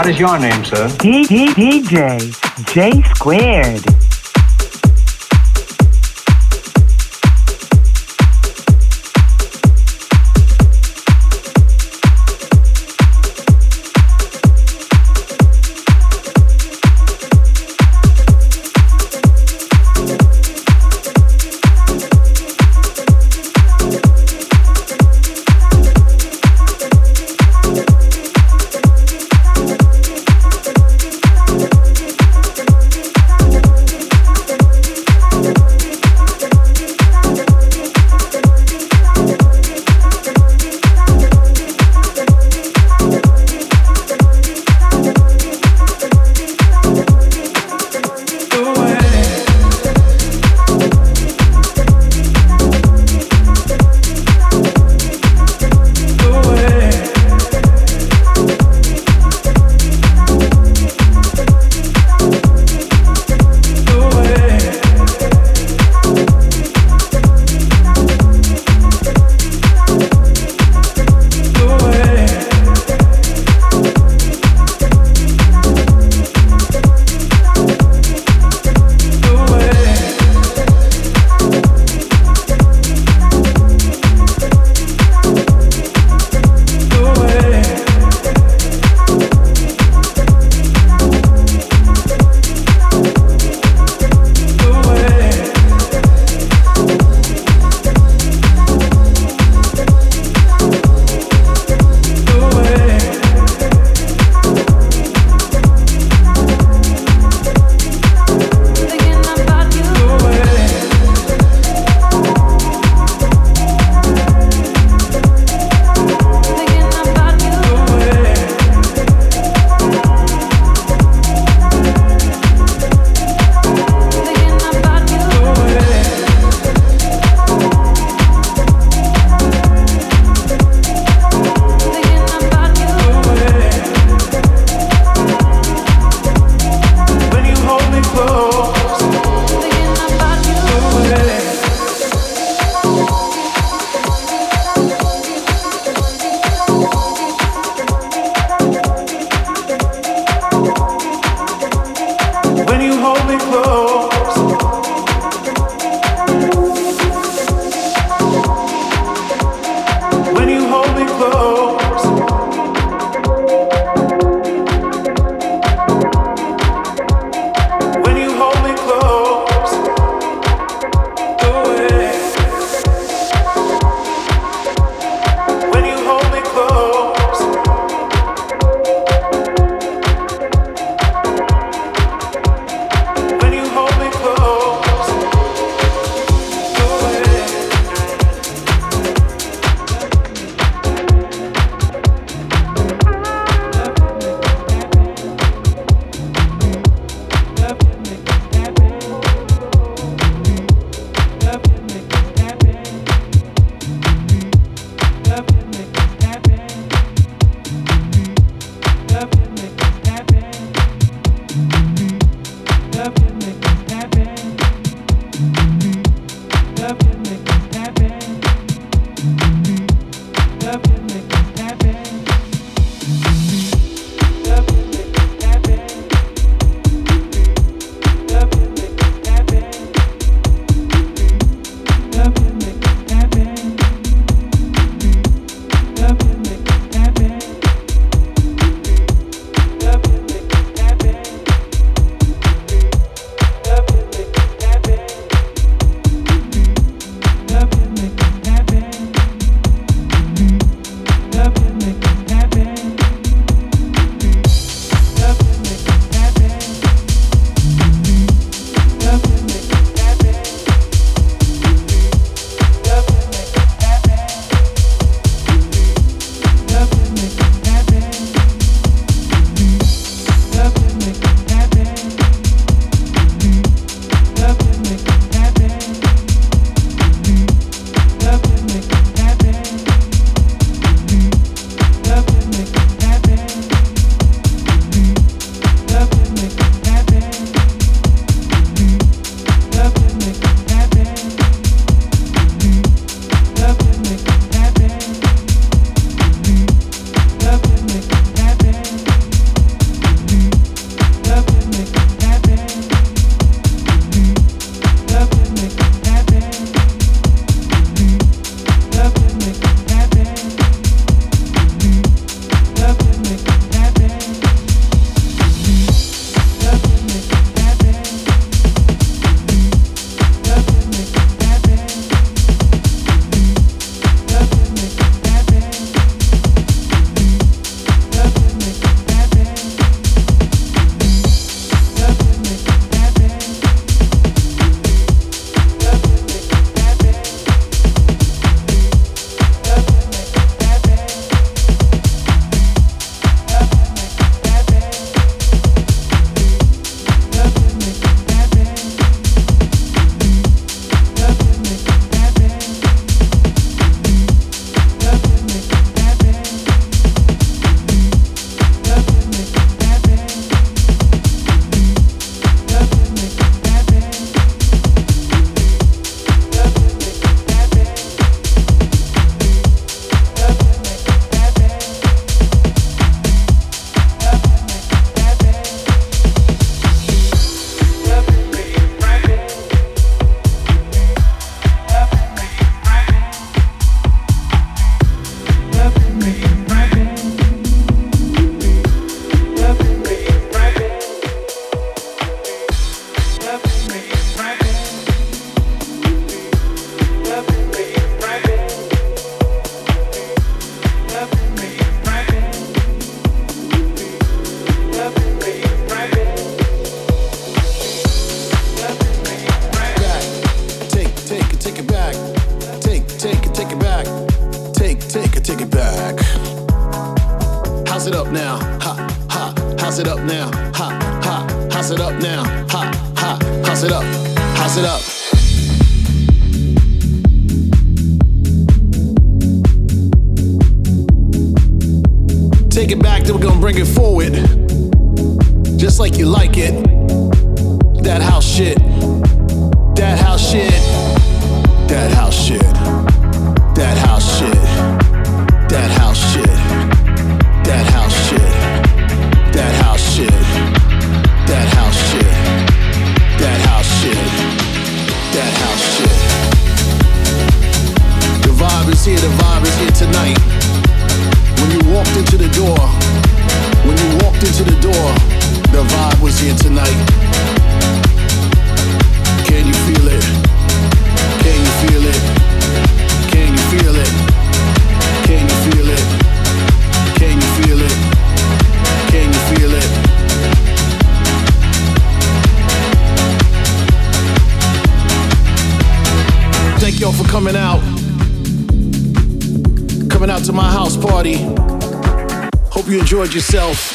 What is your name, sir? D D DJ J squared. yourself.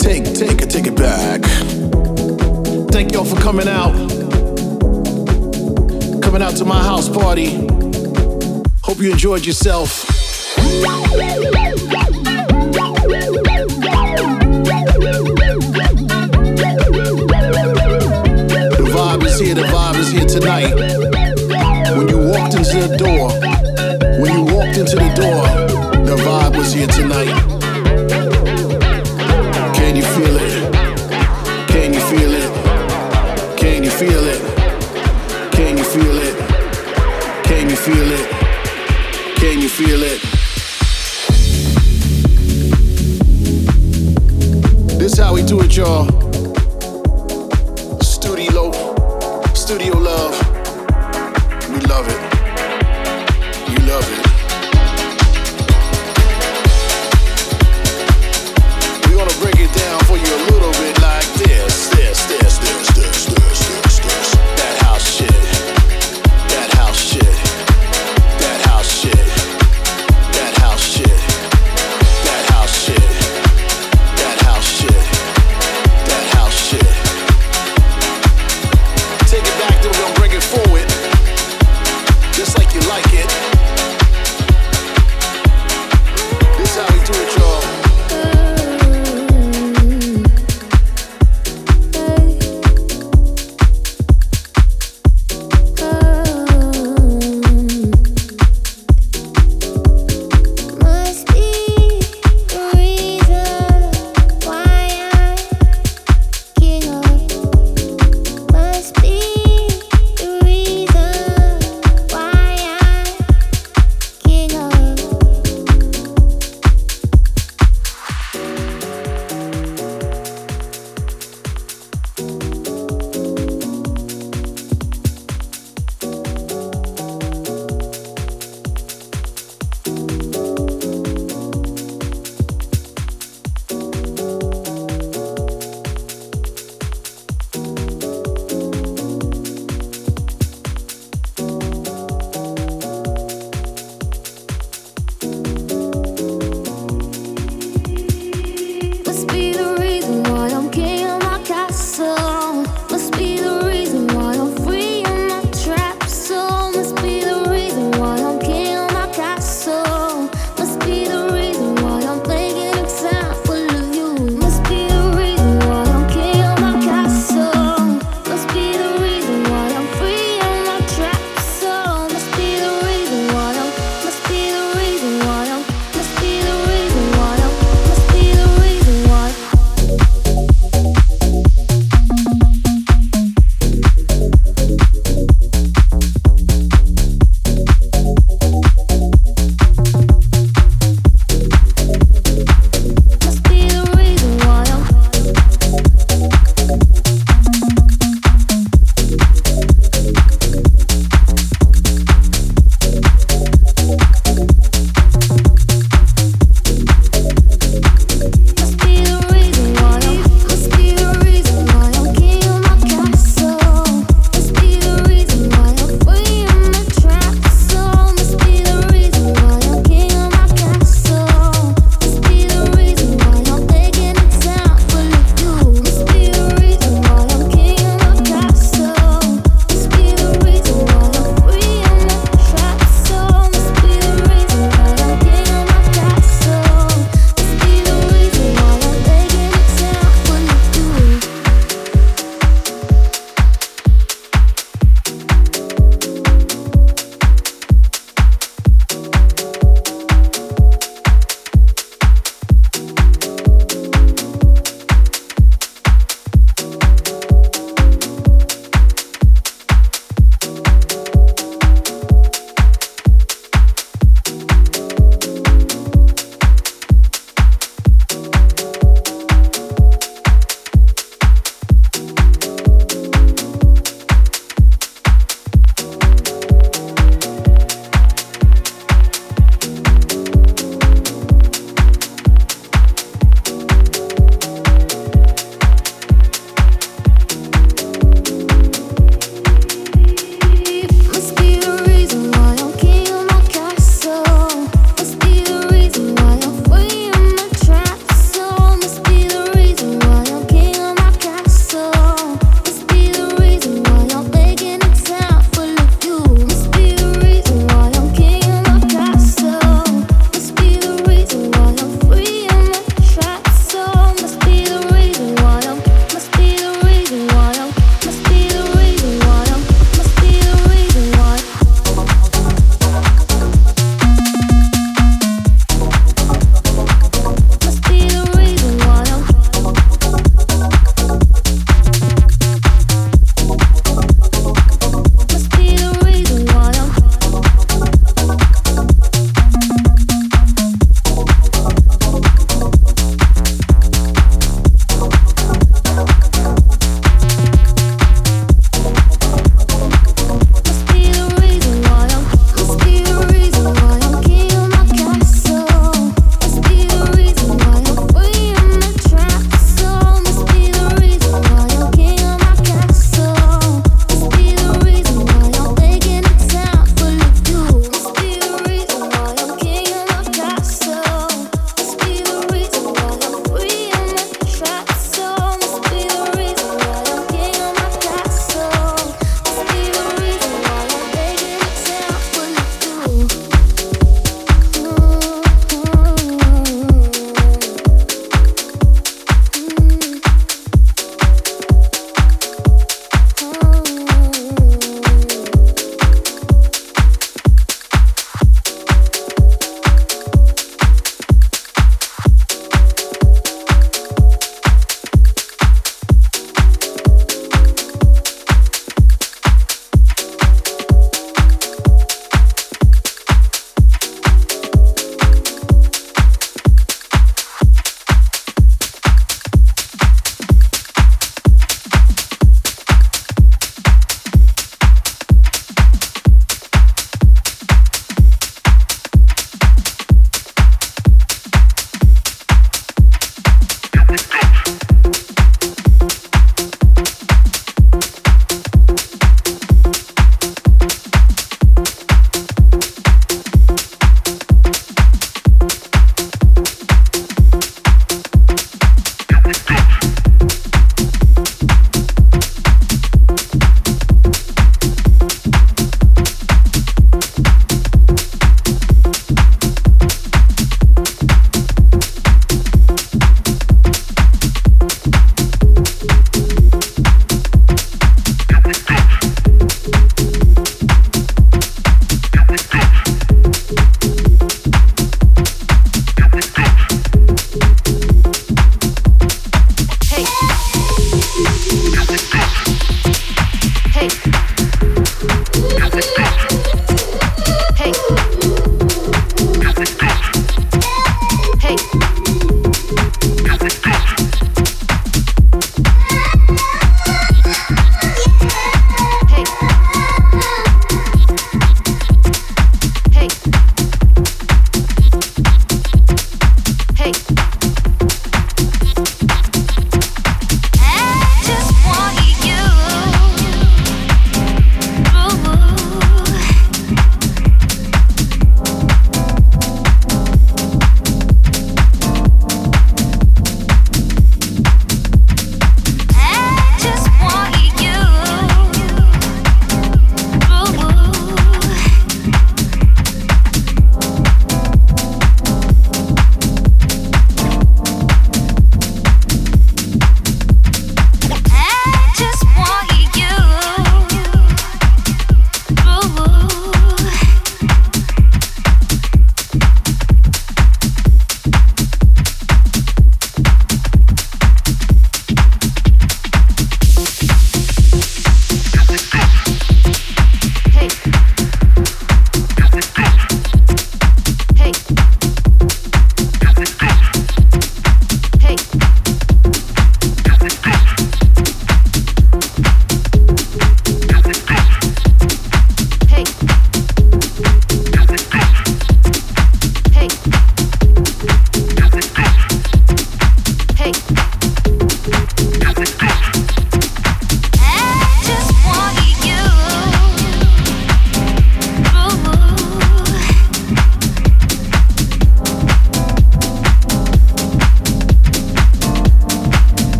Take, take it, take it back. Thank y'all for coming out. Coming out to my house party. Hope you enjoyed yourself. The vibe is here, the vibe is here tonight. When you walked into the door, when you walked into the door, the vibe was here tonight. Can you feel it? Can you feel it? Can you feel it? Can you feel it? Can you feel it? Can you feel it? This how we do it, y'all.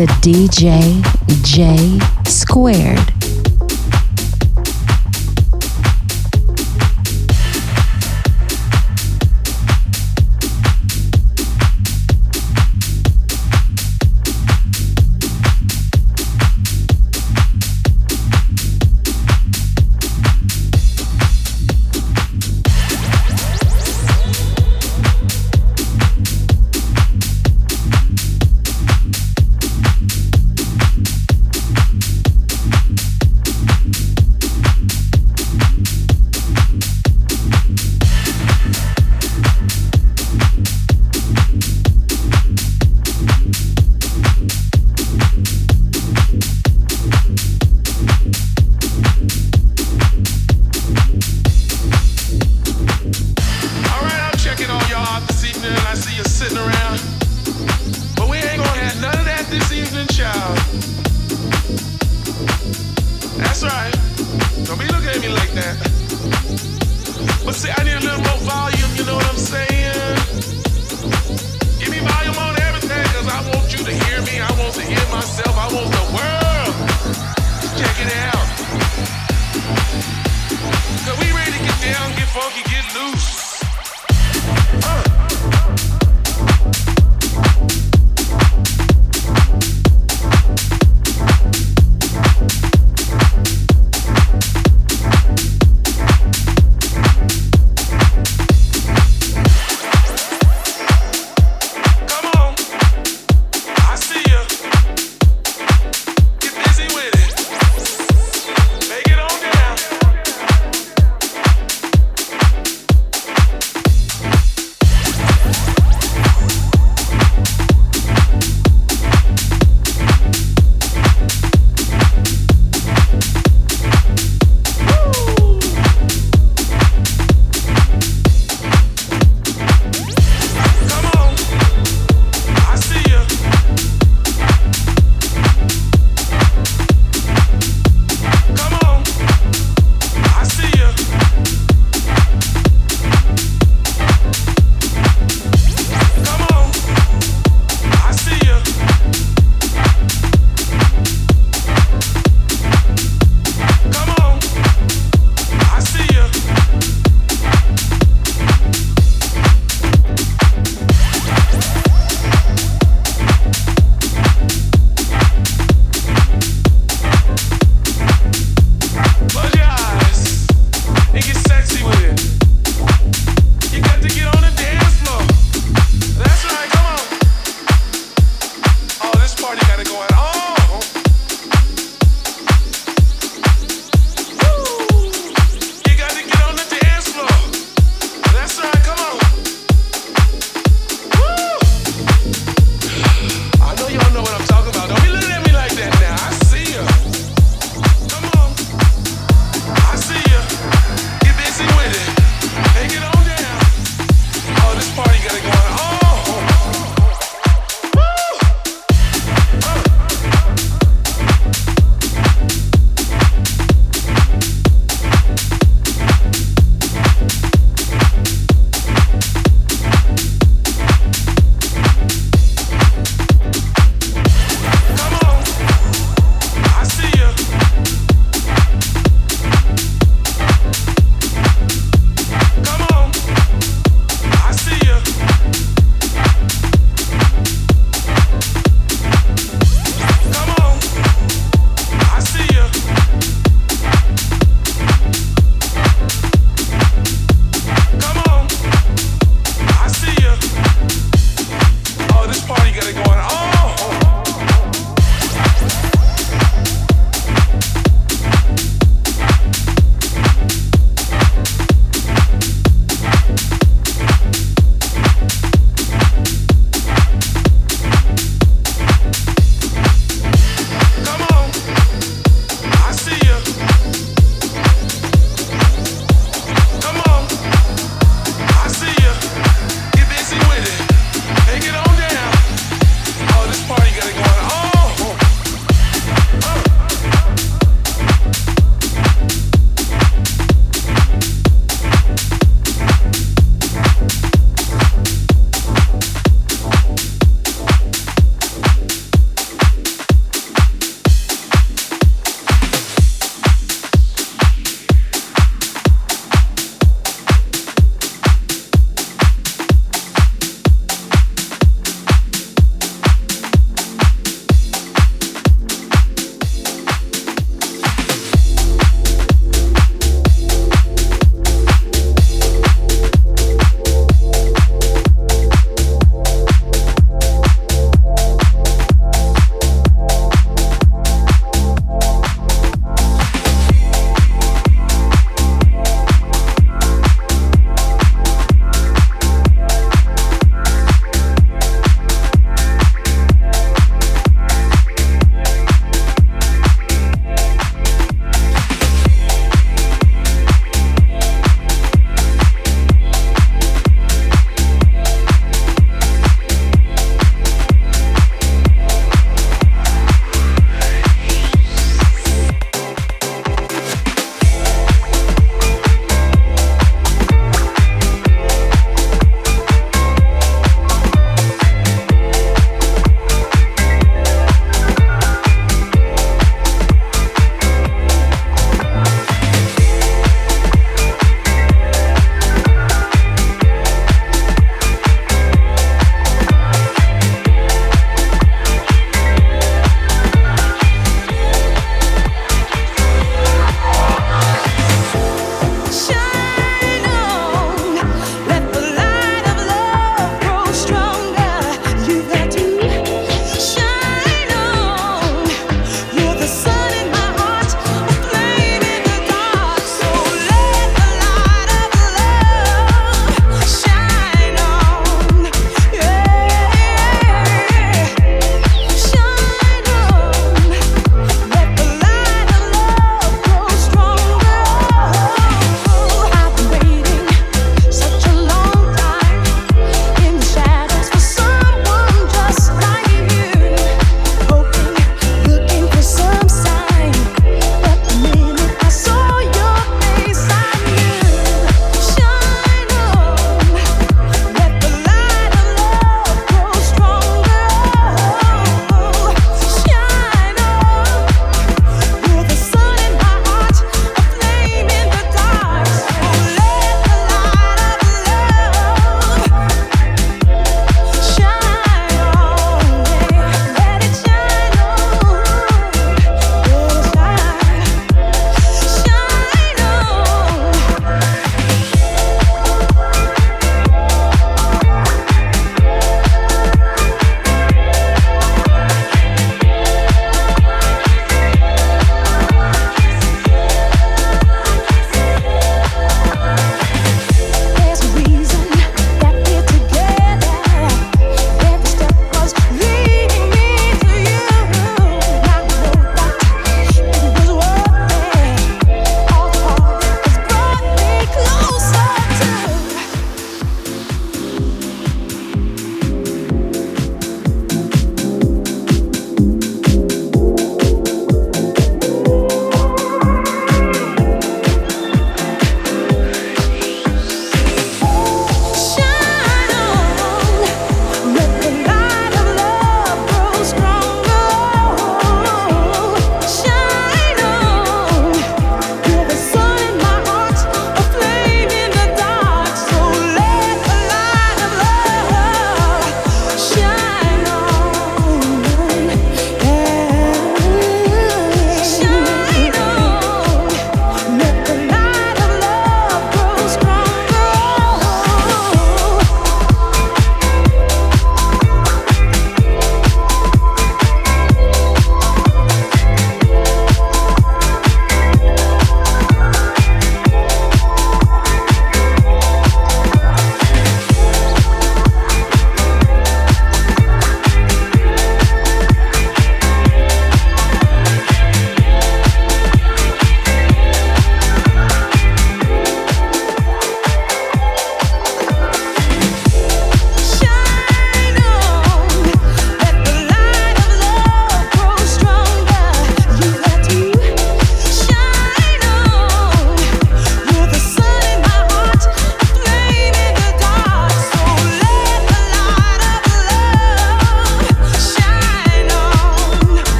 To DJ J Squared.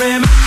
To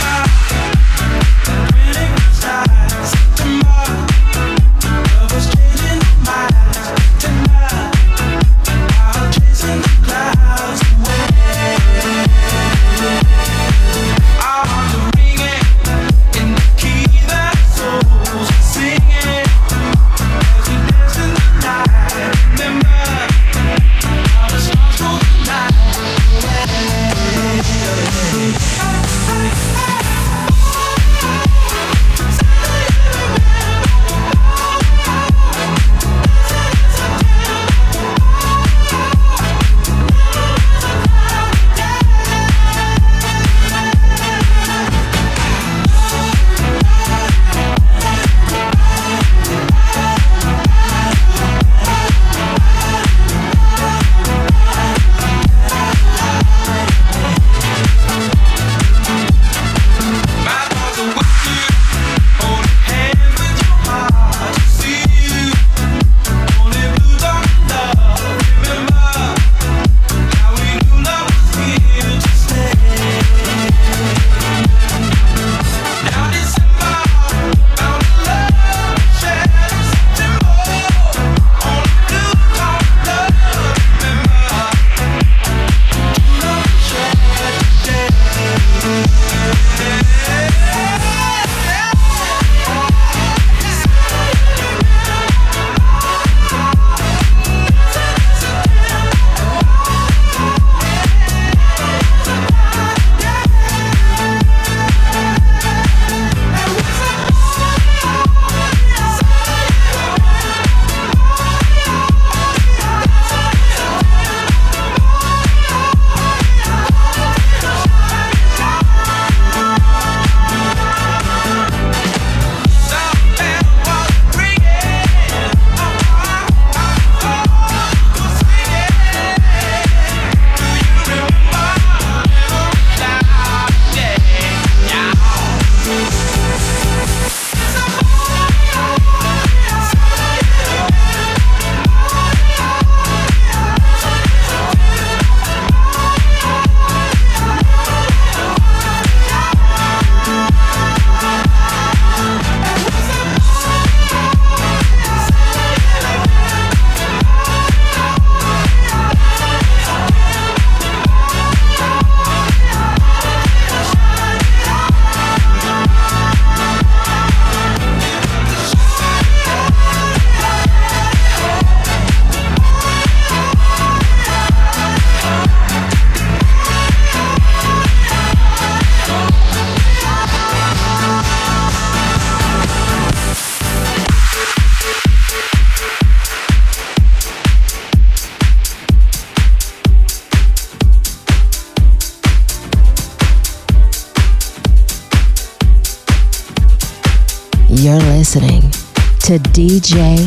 DJ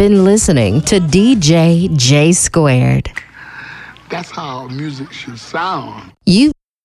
been listening to DJ J Squared. That's how music should sound.